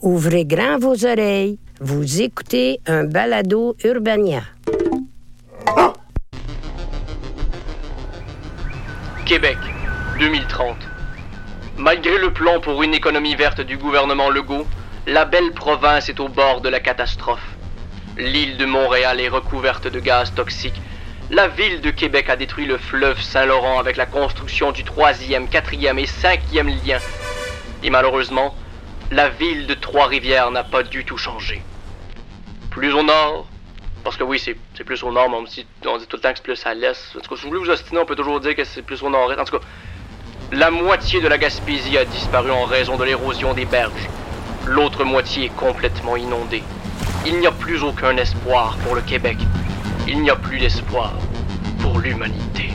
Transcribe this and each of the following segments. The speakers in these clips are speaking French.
Ouvrez grand vos oreilles. Vous écoutez un balado Urbania. Québec, 2030. Malgré le plan pour une économie verte du gouvernement Legault, la belle province est au bord de la catastrophe. L'île de Montréal est recouverte de gaz toxiques. La ville de Québec a détruit le fleuve Saint-Laurent avec la construction du troisième, quatrième et cinquième lien. Et malheureusement, la ville de Trois-Rivières n'a pas du tout changé. Plus au nord, parce que oui, c'est plus au nord, mais on dit, on dit tout le temps que c'est plus à l'est. En tout cas, si vous voulez vous ostiner, on peut toujours dire que c'est plus au nord-est. En tout cas, la moitié de la Gaspésie a disparu en raison de l'érosion des berges. L'autre moitié est complètement inondée. Il n'y a plus aucun espoir pour le Québec. Il n'y a plus d'espoir pour l'humanité.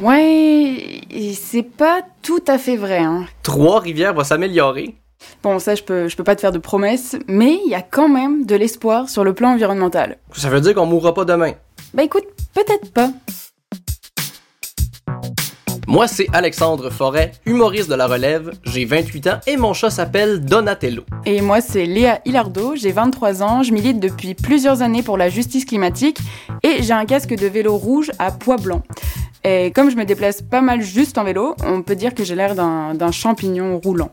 Ouais, c'est pas tout à fait vrai. Hein. Trois-Rivières va s'améliorer. Bon, ça, je peux, je peux pas te faire de promesses, mais il y a quand même de l'espoir sur le plan environnemental. Ça veut dire qu'on mourra pas demain. Bah écoute, peut-être pas. Moi, c'est Alexandre Forêt, humoriste de la relève, j'ai 28 ans et mon chat s'appelle Donatello. Et moi, c'est Léa Hilardo, j'ai 23 ans, je milite depuis plusieurs années pour la justice climatique et j'ai un casque de vélo rouge à poids blanc. Et comme je me déplace pas mal juste en vélo, on peut dire que j'ai l'air d'un champignon roulant.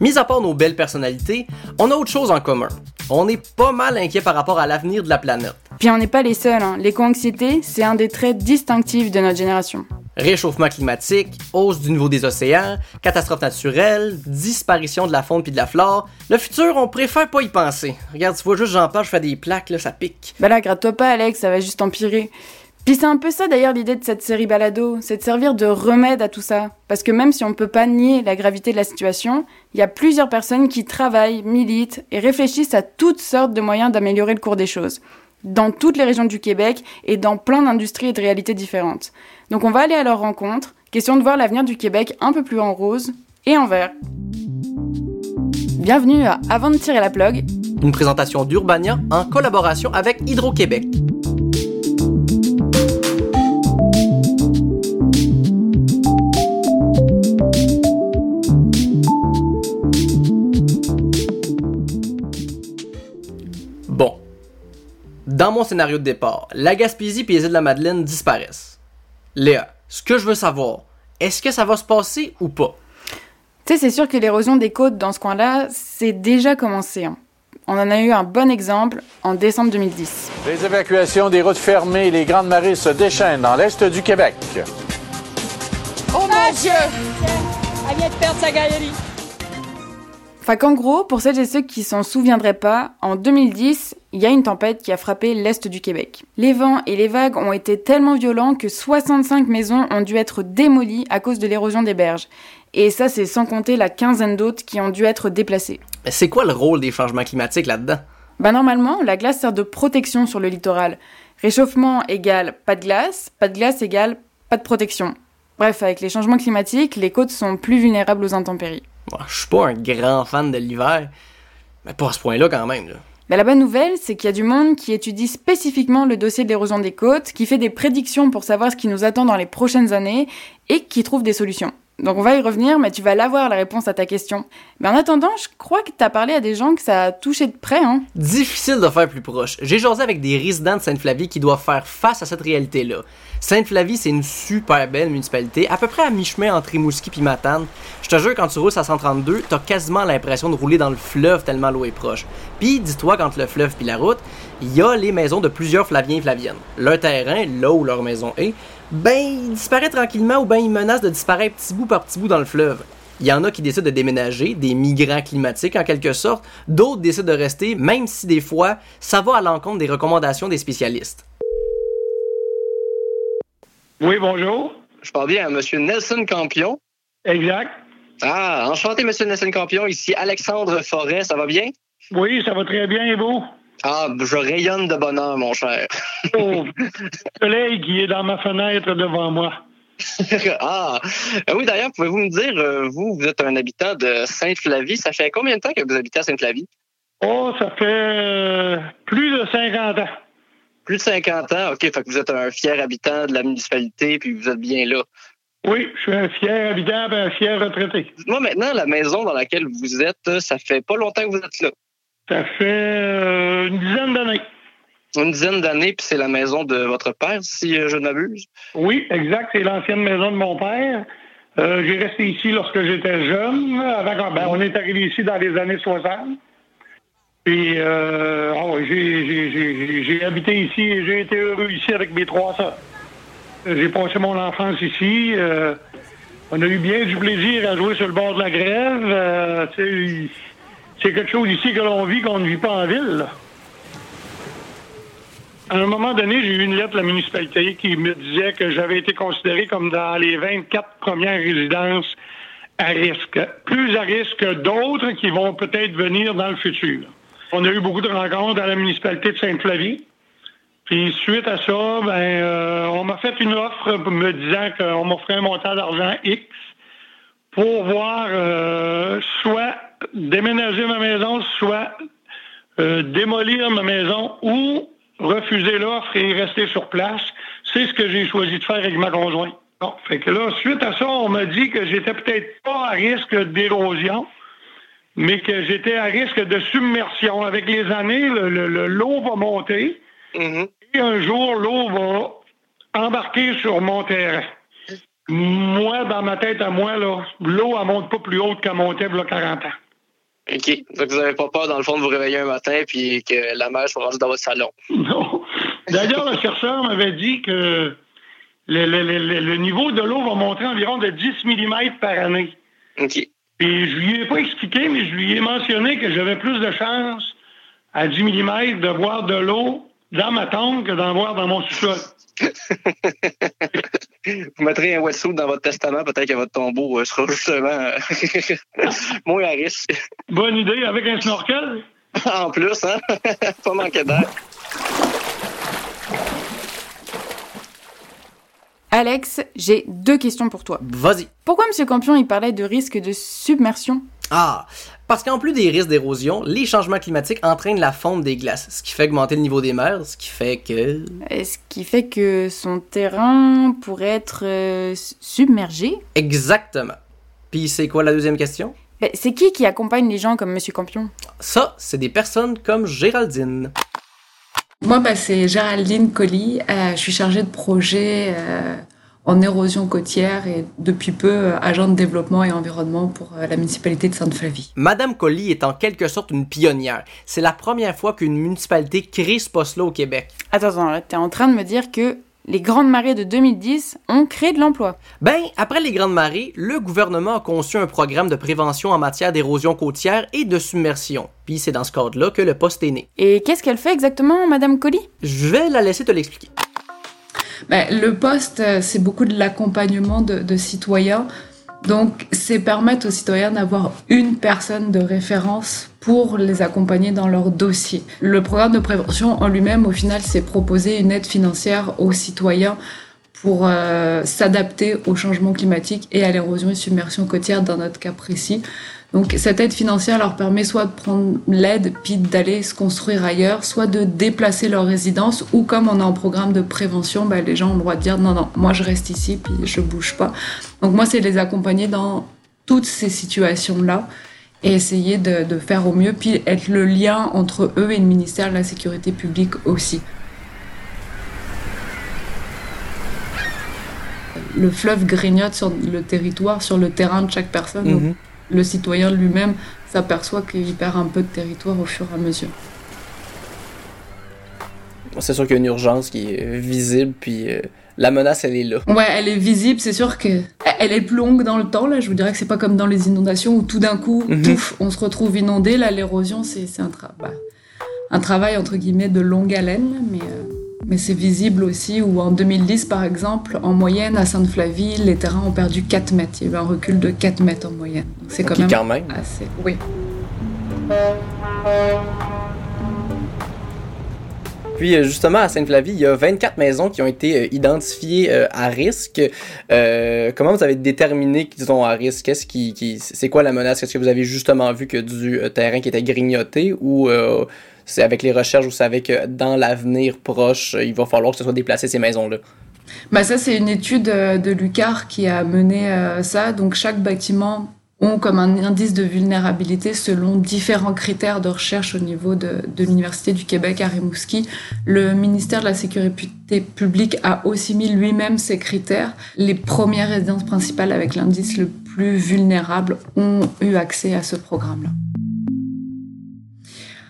Mis à part nos belles personnalités, on a autre chose en commun. On est pas mal inquiet par rapport à l'avenir de la planète. Puis on n'est pas les seuls, hein. l'éco-anxiété, c'est un des traits distinctifs de notre génération. Réchauffement climatique, hausse du niveau des océans, catastrophes naturelles, disparition de la faune puis de la flore. Le futur, on préfère pas y penser. Regarde, tu vois juste j'en parle, je fais des plaques, là, ça pique. Bah là, gratte-toi pas, Alex, ça va juste empirer. Puis c'est un peu ça d'ailleurs l'idée de cette série balado, c'est de servir de remède à tout ça. Parce que même si on ne peut pas nier la gravité de la situation, il y a plusieurs personnes qui travaillent, militent et réfléchissent à toutes sortes de moyens d'améliorer le cours des choses. Dans toutes les régions du Québec et dans plein d'industries et de réalités différentes. Donc on va aller à leur rencontre, question de voir l'avenir du Québec un peu plus en rose et en vert. Bienvenue à Avant de tirer la plug, une présentation d'Urbania en collaboration avec Hydro-Québec. Dans mon scénario de départ, la Gaspésie et les îles de la Madeleine disparaissent. Léa, ce que je veux savoir, est-ce que ça va se passer ou pas? Tu sais, c'est sûr que l'érosion des côtes dans ce coin-là, c'est déjà commencé. Hein. On en a eu un bon exemple en décembre 2010. Les évacuations des routes fermées et les grandes marées se déchaînent dans l'est du Québec. Oh mon Dieu! Elle vient de perdre sa galerie. Fait qu'en gros, pour celles et ceux qui s'en souviendraient pas, en 2010, il y a une tempête qui a frappé l'est du Québec. Les vents et les vagues ont été tellement violents que 65 maisons ont dû être démolies à cause de l'érosion des berges. Et ça, c'est sans compter la quinzaine d'autres qui ont dû être déplacées. C'est quoi le rôle des changements climatiques là-dedans? Bah normalement, la glace sert de protection sur le littoral. Réchauffement égale pas de glace, pas de glace égale pas de protection. Bref, avec les changements climatiques, les côtes sont plus vulnérables aux intempéries. Je suis pas un grand fan de l'hiver, mais pas à ce point-là quand même. Mais la bonne nouvelle, c'est qu'il y a du monde qui étudie spécifiquement le dossier de l'érosion des côtes, qui fait des prédictions pour savoir ce qui nous attend dans les prochaines années et qui trouve des solutions. Donc on va y revenir, mais tu vas l'avoir la réponse à ta question. Mais en attendant, je crois que t'as parlé à des gens que ça a touché de près, hein. Difficile de faire plus proche. J'ai jasé avec des résidents de Sainte-Flavie qui doivent faire face à cette réalité-là. Sainte-Flavie, c'est une super belle municipalité, à peu près à mi-chemin entre Rimouski et Matane. Je te jure, quand tu roules à 132, t'as quasiment l'impression de rouler dans le fleuve tellement l'eau est proche. Puis, dis-toi, quand le fleuve puis la route, il y a les maisons de plusieurs Flaviens et Flaviennes. Leur terrain, là où leur maison est, ben, il disparaît tranquillement ou ben il menace de disparaître petit bout par petit bout dans le fleuve. Il y en a qui décident de déménager, des migrants climatiques en quelque sorte, d'autres décident de rester, même si des fois, ça va à l'encontre des recommandations des spécialistes. Oui, bonjour. Je parle bien à M. Nelson Campion. Exact. Ah, enchanté, M. Nelson Campion. Ici Alexandre Forêt, ça va bien? Oui, ça va très bien, et vous? Ah, je rayonne de bonheur, mon cher. oh, le soleil qui est dans ma fenêtre devant moi. ah, euh, oui, d'ailleurs, pouvez-vous me dire, euh, vous, vous êtes un habitant de Sainte-Flavie. Ça fait combien de temps que vous habitez à Sainte-Flavie? Oh, ça fait euh, plus de 50 ans. Plus de 50 ans? OK, fait que vous êtes un fier habitant de la municipalité, puis vous êtes bien là. Oui, je suis un fier habitant et un fier retraité. Moi, maintenant, la maison dans laquelle vous êtes, ça fait pas longtemps que vous êtes là. Ça fait euh, une dizaine d'années. Une dizaine d'années, puis c'est la maison de votre père, si euh, je ne m'abuse? Oui, exact. C'est l'ancienne maison de mon père. Euh, j'ai resté ici lorsque j'étais jeune. Avant, ben, on est arrivé ici dans les années 60. Euh, oh, j'ai- habité ici et j'ai été heureux ici avec mes trois sœurs. J'ai passé mon enfance ici. euh, on a eu bien du plaisir à jouer sur le bord de la grève. Euh, c'est quelque chose ici que l'on vit qu'on ne vit pas en ville. À un moment donné, j'ai eu une lettre de la municipalité qui me disait que j'avais été considéré comme dans les 24 premières résidences à risque. Plus à risque que d'autres qui vont peut-être venir dans le futur. On a eu beaucoup de rencontres à la municipalité de Sainte-Flavie. Puis suite à ça, ben, euh, on m'a fait une offre me disant qu'on m'offrait un montant d'argent X pour voir euh, soit déménager ma maison, soit euh, démolir ma maison ou refuser l'offre et rester sur place. C'est ce que j'ai choisi de faire avec ma conjointe. Fait que là, suite à ça, on m'a dit que j'étais peut-être pas à risque d'érosion, mais que j'étais à risque de submersion. Avec les années, le- le- le- l'eau va monter Mhm. et un jour, l'eau va embarquer sur mon terrain. Moi, dans ma tête à moi, là, l'eau, elle monte pas plus haute qu'elle montait il y a 40 ans. OK. Donc, vous n'avez pas peur, dans le fond, de vous réveiller un matin puis que la mer soit rendue dans votre salon. Non. D'ailleurs, le chercheur m'avait dit que le, le- le- le- le niveau de l'eau va monter environ de 10 mm par année. OK. Et je lui ai pas expliqué, mais je lui ai mentionné que j'avais plus de chance à 10 mm de boire de l'eau dans ma tombe que d'en boire dans mon sous-sol. Vous mettrez un wetsuit dans votre testament, peut-être que votre tombeau euh, sera justement euh, moins à risque. Bonne idée, avec un snorkel? en plus, hein? pas manquer d'air. Alex, j'ai deux questions pour toi. Vas-y. Pourquoi M. Campion il parlait de risque de submersion? Ah, parce qu'en plus des risques d'érosion, les changements climatiques entraînent la fonte des glaces, ce qui fait augmenter le niveau des mers, ce qui fait que... Euh, Ce qui fait que son terrain pourrait être euh, submergé Exactement. Puis c'est quoi la deuxième question? Ben, C'est qui qui accompagne les gens comme M. Campion? Ça, c'est des personnes comme Géraldine. Moi, bah, c'est Géraldine Colli. Euh, je suis chargée de projet euh, en érosion côtière et depuis peu euh, agent de développement et environnement pour euh, la municipalité de Sainte-Flavie. Madame Colli est en quelque sorte une pionnière. C'est la première fois qu'une municipalité crée ce poste-là au Québec. Attends, attends, t'es en train de me dire que les grandes marées de 2010 ont créé de l'emploi. Ben, après les grandes marées, le gouvernement a conçu un programme de prévention en matière d'érosion côtière et de submersion. Puis c'est dans ce cadre-là que le poste est né. Et qu'est-ce qu'elle fait exactement, Madame Colli? Je vais la laisser te l'expliquer. Bah, le poste, euh, c'est beaucoup de l'accompagnement de, de citoyens. Donc, c'est permettre aux citoyens d'avoir une personne de référence pour les accompagner dans leur dossier. Le programme de prévention en lui-même, au final, c'est proposer une aide financière aux citoyens pour euh, s'adapter au changement climatique et à l'érosion et submersion côtière dans notre cas précis. Donc cette aide financière leur permet soit de prendre l'aide puis d'aller se construire ailleurs, soit de déplacer leur résidence ou comme on est en programme de prévention, bah, les gens ont le droit de dire non non, moi je reste ici puis je bouge pas. Donc moi c'est les accompagner dans toutes ces situations là et essayer de, faire au mieux puis être le lien entre eux et le ministère de la sécurité publique aussi. Le fleuve grignote sur le territoire, sur le terrain de chaque personne. Mhm. Le citoyen lui-même s'aperçoit qu'il perd un peu de territoire au fur et à mesure. C'est sûr qu'il y a une urgence qui est visible, puis euh, la menace, elle est là. Ouais, elle est visible, c'est sûr que elle est plus longue dans le temps. Là, je vous dirais que c'est pas comme dans les inondations où tout d'un coup, pouf, on se retrouve inondé. Là, l'érosion, c'est c'est un, tra- bah, un travail entre guillemets de longue haleine, mais euh, mais c'est visible aussi. Où en 2010, par exemple, en moyenne à Sainte-Flavie, les terrains ont perdu 4 mètres. Il y a eu un recul de 4 mètres en moyenne. C'est quand même quand même. assez. Oui. Puis euh, justement, à Sainte-Flavie, il y a 24 maisons qui ont été euh, identifiées euh, à risque. Euh, comment vous avez déterminé qu'ils sont à risque? Qu'est-ce qui, qui- c'est quoi la menace? Est-ce que vous avez justement vu que du terrain qui était grignoté ou euh, c'est avec les recherches, vous savez que dans l'avenir proche, euh, il va falloir que ce soit déplacé ces maisons-là? bah Ça, c'est une étude de Lucar qui a mené ça. Donc, chaque bâtiment ont comme un indice de vulnérabilité selon différents critères de recherche au niveau de, de l'Université du Québec à Rimouski. Le ministère de la Sécurité publique a aussi mis lui-même ces critères. Les premières résidences principales avec l'indice le plus vulnérable ont eu accès à ce programme-là.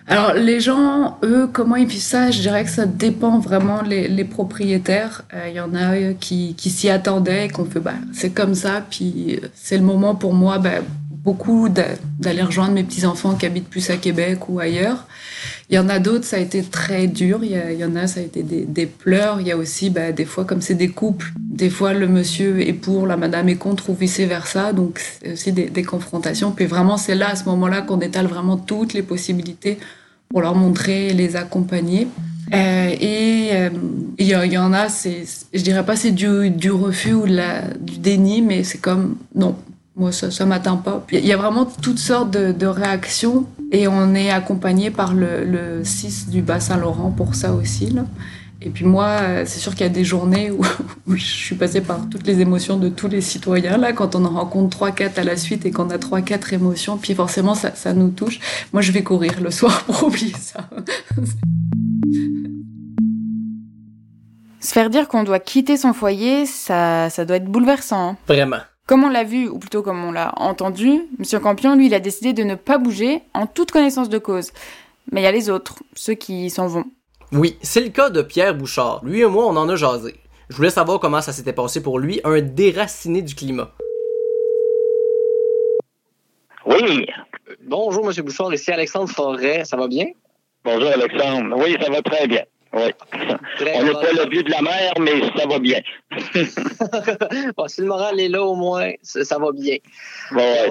Alors les gens, eux, comment ils vivent ça Je dirais que ça dépend vraiment les, propriétaires. Il euh, y en a euh, qui, qui s'y attendaient et qu'on fait, bah, c'est comme ça, puis euh, c'est le moment pour moi, bah, beaucoup d'aller rejoindre mes petits-enfants qui habitent plus à Québec ou ailleurs. Il y en a d'autres, ça a été très dur. Il y, en a, ça a été des, des pleurs. Il y a aussi, bah, des fois, comme c'est des couples, des fois le monsieur est pour, la madame est contre ou vice-versa. Donc, c'est aussi des, des confrontations. Puis vraiment, c'est là, à ce moment-là, qu'on étale vraiment toutes les possibilités pour leur montrer, les accompagner. Euh, et euh, il y, en a, c'est, je dirais pas c'est du, refus ou du déni, mais c'est comme non, moi ça, ça m'atteint pas. Il y a vraiment toutes sortes de, réactions et on est accompagné par le, le 6 du Bas-Saint-Laurent pour ça aussi. Et puis moi, euh, c'est sûr qu'il y a des journées où, où, je suis passée par toutes les émotions de tous les citoyens. Là, quand on en rencontre 3-4 à la suite et qu'on a 3-4 émotions, puis forcément, ça, ça nous touche. Moi, je vais courir le soir pour oublier ça. Se faire dire qu'on doit quitter son foyer, ça, ça doit être bouleversant. Hein. Vraiment. Comme on l'a vu, ou plutôt comme on l'a entendu, M. Campion, lui, il a décidé de ne pas bouger en toute connaissance de cause. Mais il y a les autres, ceux qui s'en vont. Oui, c'est le cas de Pierre Bouchard. Lui et moi, on en a jasé. Je voulais savoir comment ça s'était passé pour lui, un déraciné du climat. Oui. Bonjour, Monsieur Bouchard. Ici Alexandre Forêt. Ça va bien? Bonjour, Alexandre. Oui, ça va très bien. Oui. Très On n'est pas le vieux de la mer, mais ça va bien. bon, si le moral est là, au moins, ça, ça va bien. Bon, ouais.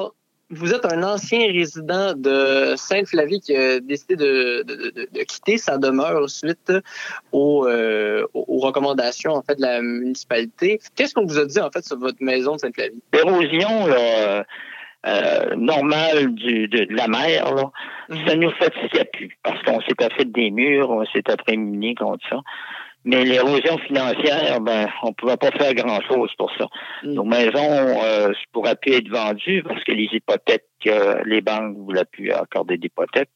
Vous êtes un ancien résident de Sainte-Flavie qui a décidé de, de, de, de, quitter sa demeure suite aux, euh, aux, recommandations en fait de la municipalité. Qu'est-ce qu'on vous a dit en fait sur votre maison de Sainte-Flavie? L'érosion là, euh, normale du, de, de, la mer, là, mm-hmm. ça nous fatiguait plus parce qu'on s'était fait des murs, on s'était prémunis contre ça. Mais l'érosion financière, ben, on ne pouvait pas faire grand-chose pour ça. Mm. Nos maisons euh, pourraient plus être vendues parce que les hypothèques, euh, les banques ne voulaient plus accorder d'hypothèques.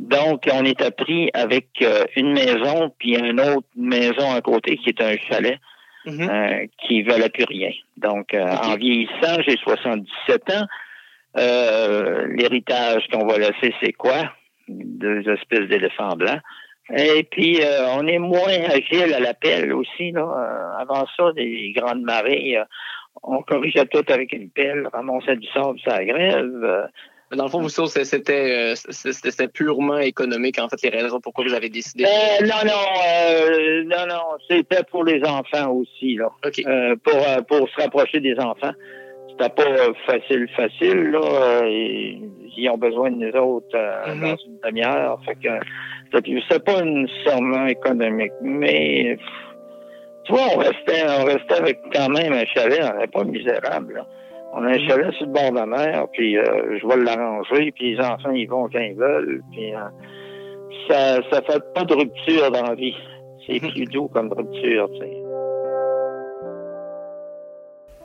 Donc, on est pris avec euh, une maison puis une autre maison à côté qui est un chalet mm -hmm. qui ne valait plus rien. Donc, okay. en vieillissant, j'ai 77 ans. L'héritage qu'on va laisser, c'est quoi? Deux espèces d'éléphants blancs. Et puis, euh, on est moins agile à l'appel aussi. Là. Euh, avant ça, des grandes marées, euh, on corrigeait tout avec une pelle, ramassait du sable, ça grève. Dans le fond, vous c'était c'était purement économique, en fait, les raisons pourquoi vous avez décidé. Euh, non, non, non, non, c'était pour les enfants aussi, là. Okay. pour, pour se rapprocher des enfants. C'était pas facile, facile, là. ils ont besoin de nous autres mm -hmm. dans une demi-heure. Fait que c'est pas nécessairement économique, mais tu vois, on restait, on restait avec quand même un chalet, on n'est pas misérable. Là. On a un chalet sur le bord de la mer, puis euh, je vais l'arranger, puis les enfants ils vont quand ils veulent, puis euh, ça, ça fait pas de rupture dans la vie. C'est plus doux comme rupture, tu sais.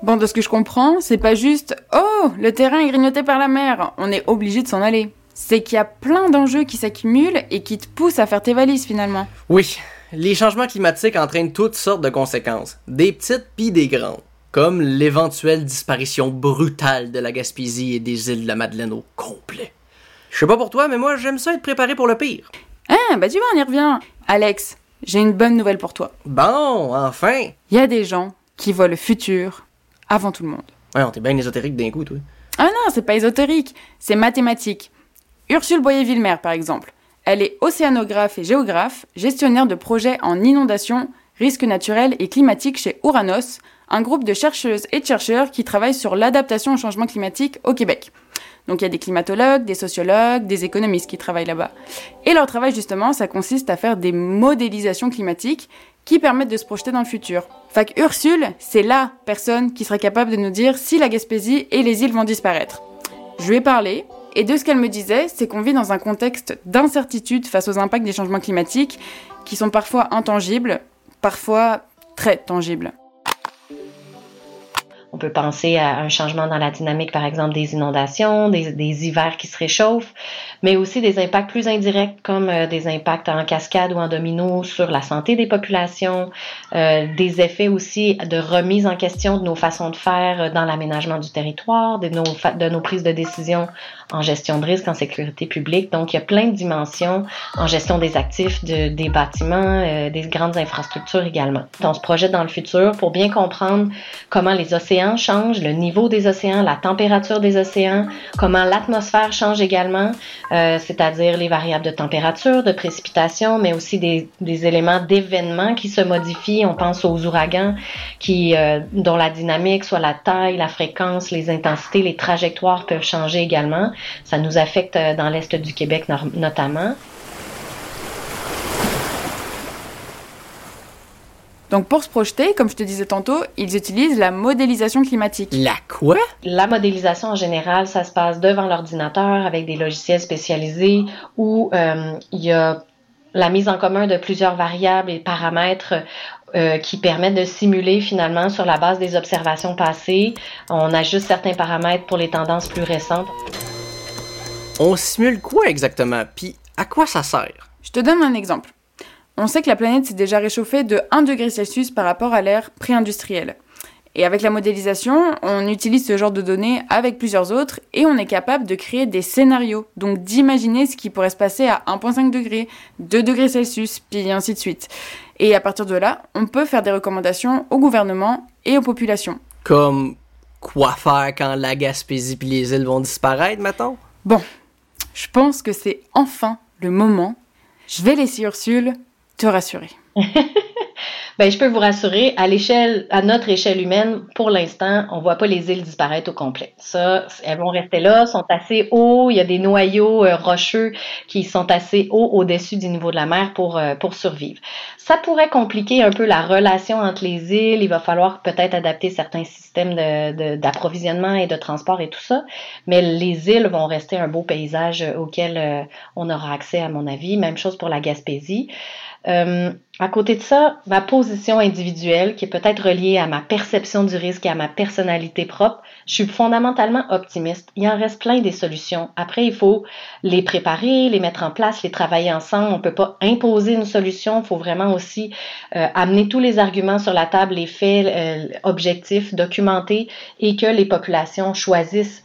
Bon, de ce que je comprends, c'est pas juste Oh, le terrain est grignoté par la mer, on est obligé de s'en aller c'est qu'il y a plein d'enjeux qui s'accumulent et qui te poussent à faire tes valises finalement. Oui, les changements climatiques entraînent toutes sortes de conséquences, des petites puis des grandes, comme l'éventuelle disparition brutale de la Gaspésie et des îles de la Madeleine au complet. Je sais pas pour toi, mais moi j'aime ça être préparé pour le pire. Ah, bah tu vois, on y revient. Alex, j'ai une bonne nouvelle pour toi. Bon, enfin. Il y a des gens qui voient le futur avant tout le monde. Ouais, on t'es bien ésotérique d'un coup, toi. Ah non, c'est pas ésotérique, c'est mathématique. Ursule Boyer-Villemer, par exemple. Elle est océanographe et géographe, gestionnaire de projets en inondation, risques naturels et climatiques chez Uranos, un groupe de chercheuses et de chercheurs qui travaillent sur l'adaptation au changement climatique au Québec. Donc il y a des climatologues, des sociologues, des économistes qui travaillent là-bas. Et leur travail justement, ça consiste à faire des modélisations climatiques qui permettent de se projeter dans le futur. Fait Ursule, c'est la personne qui serait capable de nous dire si la Gaspésie et les îles vont disparaître. Je lui ai parlé, et de ce qu'elle me disait, c'est qu'on vit dans un contexte d'incertitude face aux impacts des changements climatiques qui sont parfois intangibles, parfois très tangible. On peut penser à un changement dans la dynamique, par exemple, des inondations, des hivers qui se réchauffent, mais aussi des impacts plus indirects comme euh, des impacts en cascade ou en domino sur la santé des populations, euh, des effets aussi de remise en question de nos façons de faire dans l'aménagement du territoire, de nos, de nos prises de décision en gestion de risque, en sécurité publique. Donc, il y a plein de dimensions en gestion des actifs, de, des bâtiments, euh, des grandes infrastructures également. On se projette dans le futur pour bien comprendre comment les océans changent, le niveau des océans, la température des océans, comment l'atmosphère change également, euh, c'est-à-dire les variables de température, de précipitation, mais aussi des, des éléments d'événements qui se modifient. On pense aux ouragans qui, euh, dont la dynamique, soit la taille, la fréquence, les intensités, les trajectoires peuvent changer également. Ça nous affecte euh, dans l'Est du Québec notamment. Donc pour se projeter, comme je te disais tantôt, ils utilisent la modélisation climatique. La quoi? La modélisation en général, ça se passe devant l'ordinateur avec des logiciels spécialisés où euh, il y a la mise en commun de plusieurs variables et paramètres euh, qui permettent de simuler finalement sur la base des observations passées. On ajuste certains paramètres pour les tendances plus récentes. On simule quoi exactement? Puis à quoi ça sert? Je te donne un exemple. On sait que la planète s'est déjà réchauffée de 1 degré Celsius par rapport à l'ère pré-industrielle. Et avec la modélisation, on utilise ce genre de données avec plusieurs autres et on est capable de créer des scénarios, donc d'imaginer ce qui pourrait se passer à 1,5 degré, 2 degrés Celsius, puis ainsi de suite. Et à partir de là, on peut faire des recommandations au gouvernement et aux populations. Comme quoi faire quand la Gaspésie et les îles vont disparaître, mettons? Bon, je pense que c'est enfin le moment. Je vais laisser Ursule te rassurer. ben, je peux vous rassurer, à l'échelle, à notre échelle humaine, pour l'instant, on voit pas les îles disparaître au complet. Ça, elles vont rester là, sont assez hauts. Il y a des noyaux euh, rocheux qui sont assez hauts au-dessus du niveau de la mer pour euh, pour survivre. Ça pourrait compliquer un peu la relation entre les îles. Il va falloir peut-être adapter certains systèmes d'approvisionnement de, et de transport et tout ça. Mais les îles vont rester un beau paysage auquel euh, on aura accès, à mon avis. Même chose pour la Gaspésie. Euh, à côté de ça, ma position individuelle, qui est peut-être reliée à ma perception du risque et à ma personnalité propre, je suis fondamentalement optimiste. Il en reste plein des solutions. Après, il faut les préparer, les mettre en place, les travailler ensemble. On peut pas imposer une solution. Il faut vraiment aussi euh, amener tous les arguments sur la table, les faits euh, objectifs, documentés et que les populations choisissent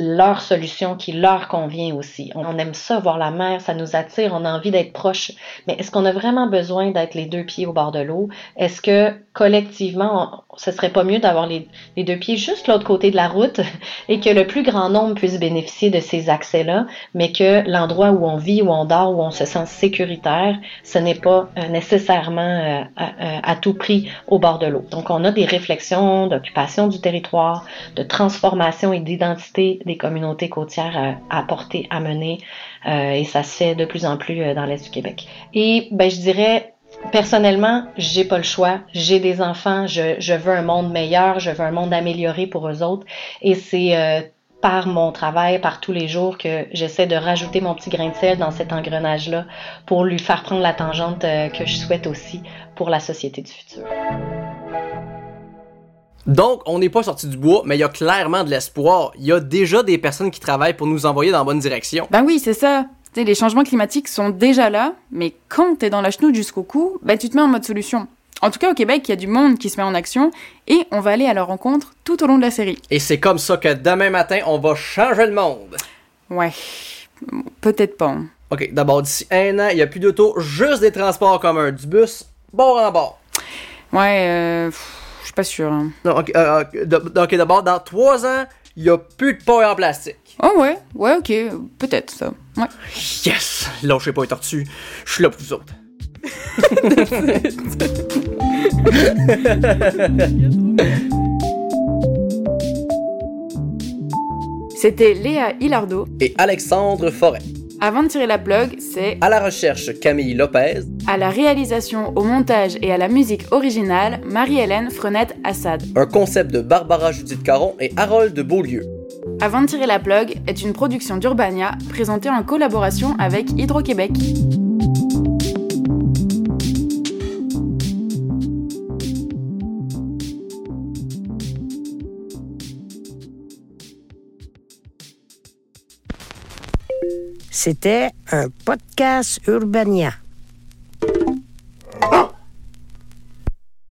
leur solution qui leur convient aussi. On aime ça, voir la mer, ça nous attire, on a envie d'être proche. Mais est-ce qu'on a vraiment besoin d'être les deux pieds au bord de l'eau? Est-ce que collectivement, ce serait pas mieux d'avoir les, deux pieds juste l'autre côté de la route et que le plus grand nombre puisse bénéficier de ces accès-là, mais que l'endroit où on vit, où on dort, où on se sent sécuritaire, ce n'est pas euh, nécessairement euh, à, à, tout prix au bord de l'eau. Donc, on a des réflexions d'occupation du territoire, de transformation et d'identité des communautés côtières euh, à porter, à mener, et ça se fait de plus en plus dans l'Est du Québec. Et ben, je dirais Personnellement, j'ai pas le choix. J'ai des enfants, je, veux un monde meilleur, je veux un monde amélioré pour eux autres. Et c'est euh, par mon travail, par tous les jours, que j'essaie de rajouter mon petit grain de sel dans cet engrenage-là pour lui faire prendre la tangente euh, que je souhaite aussi pour la société du futur. Donc, on n'est pas sorti du bois, mais il y a clairement de l'espoir. Il y a déjà des personnes qui travaillent pour nous envoyer dans la bonne direction. Ben oui, c'est ça les changements climatiques sont déjà là, mais quand t'es dans la chenoute jusqu'au cou, bah, tu te mets en mode solution. En tout cas, au Québec, il y a du monde qui se met en action et on va aller à leur rencontre tout au long de la série. Et c'est comme ça que demain matin, on va changer le monde. Ouais, peut-être pas. Ok, d'abord, d'ici un an, il n'y a plus d'auto, juste des transports en commun, du bus, bord en bord. Ouais, euh, pas sûr. Hein. Non, ok, euh, ok, d'abord, dans trois ans, il n'y a plus de paille en plastique. Oh ouais, ouais, ok, peut-être ça. Ouais. Yes! Lâchez pas les tortues, je suis là pour vous autres. C'était Léa Hilardo et Alexandre Forêt. Avant de tirer la plug, c'est à la recherche Camille Lopez, à la réalisation, au montage et à la musique originale Marie-Hélène Frenette Assad. Un concept de Barbara Judith Caron et Harold de Beaulieu. Avant de tirer la plug est une production d'Urbania présentée en collaboration avec Hydro-Québec. C'était un podcast Urbania. Ah!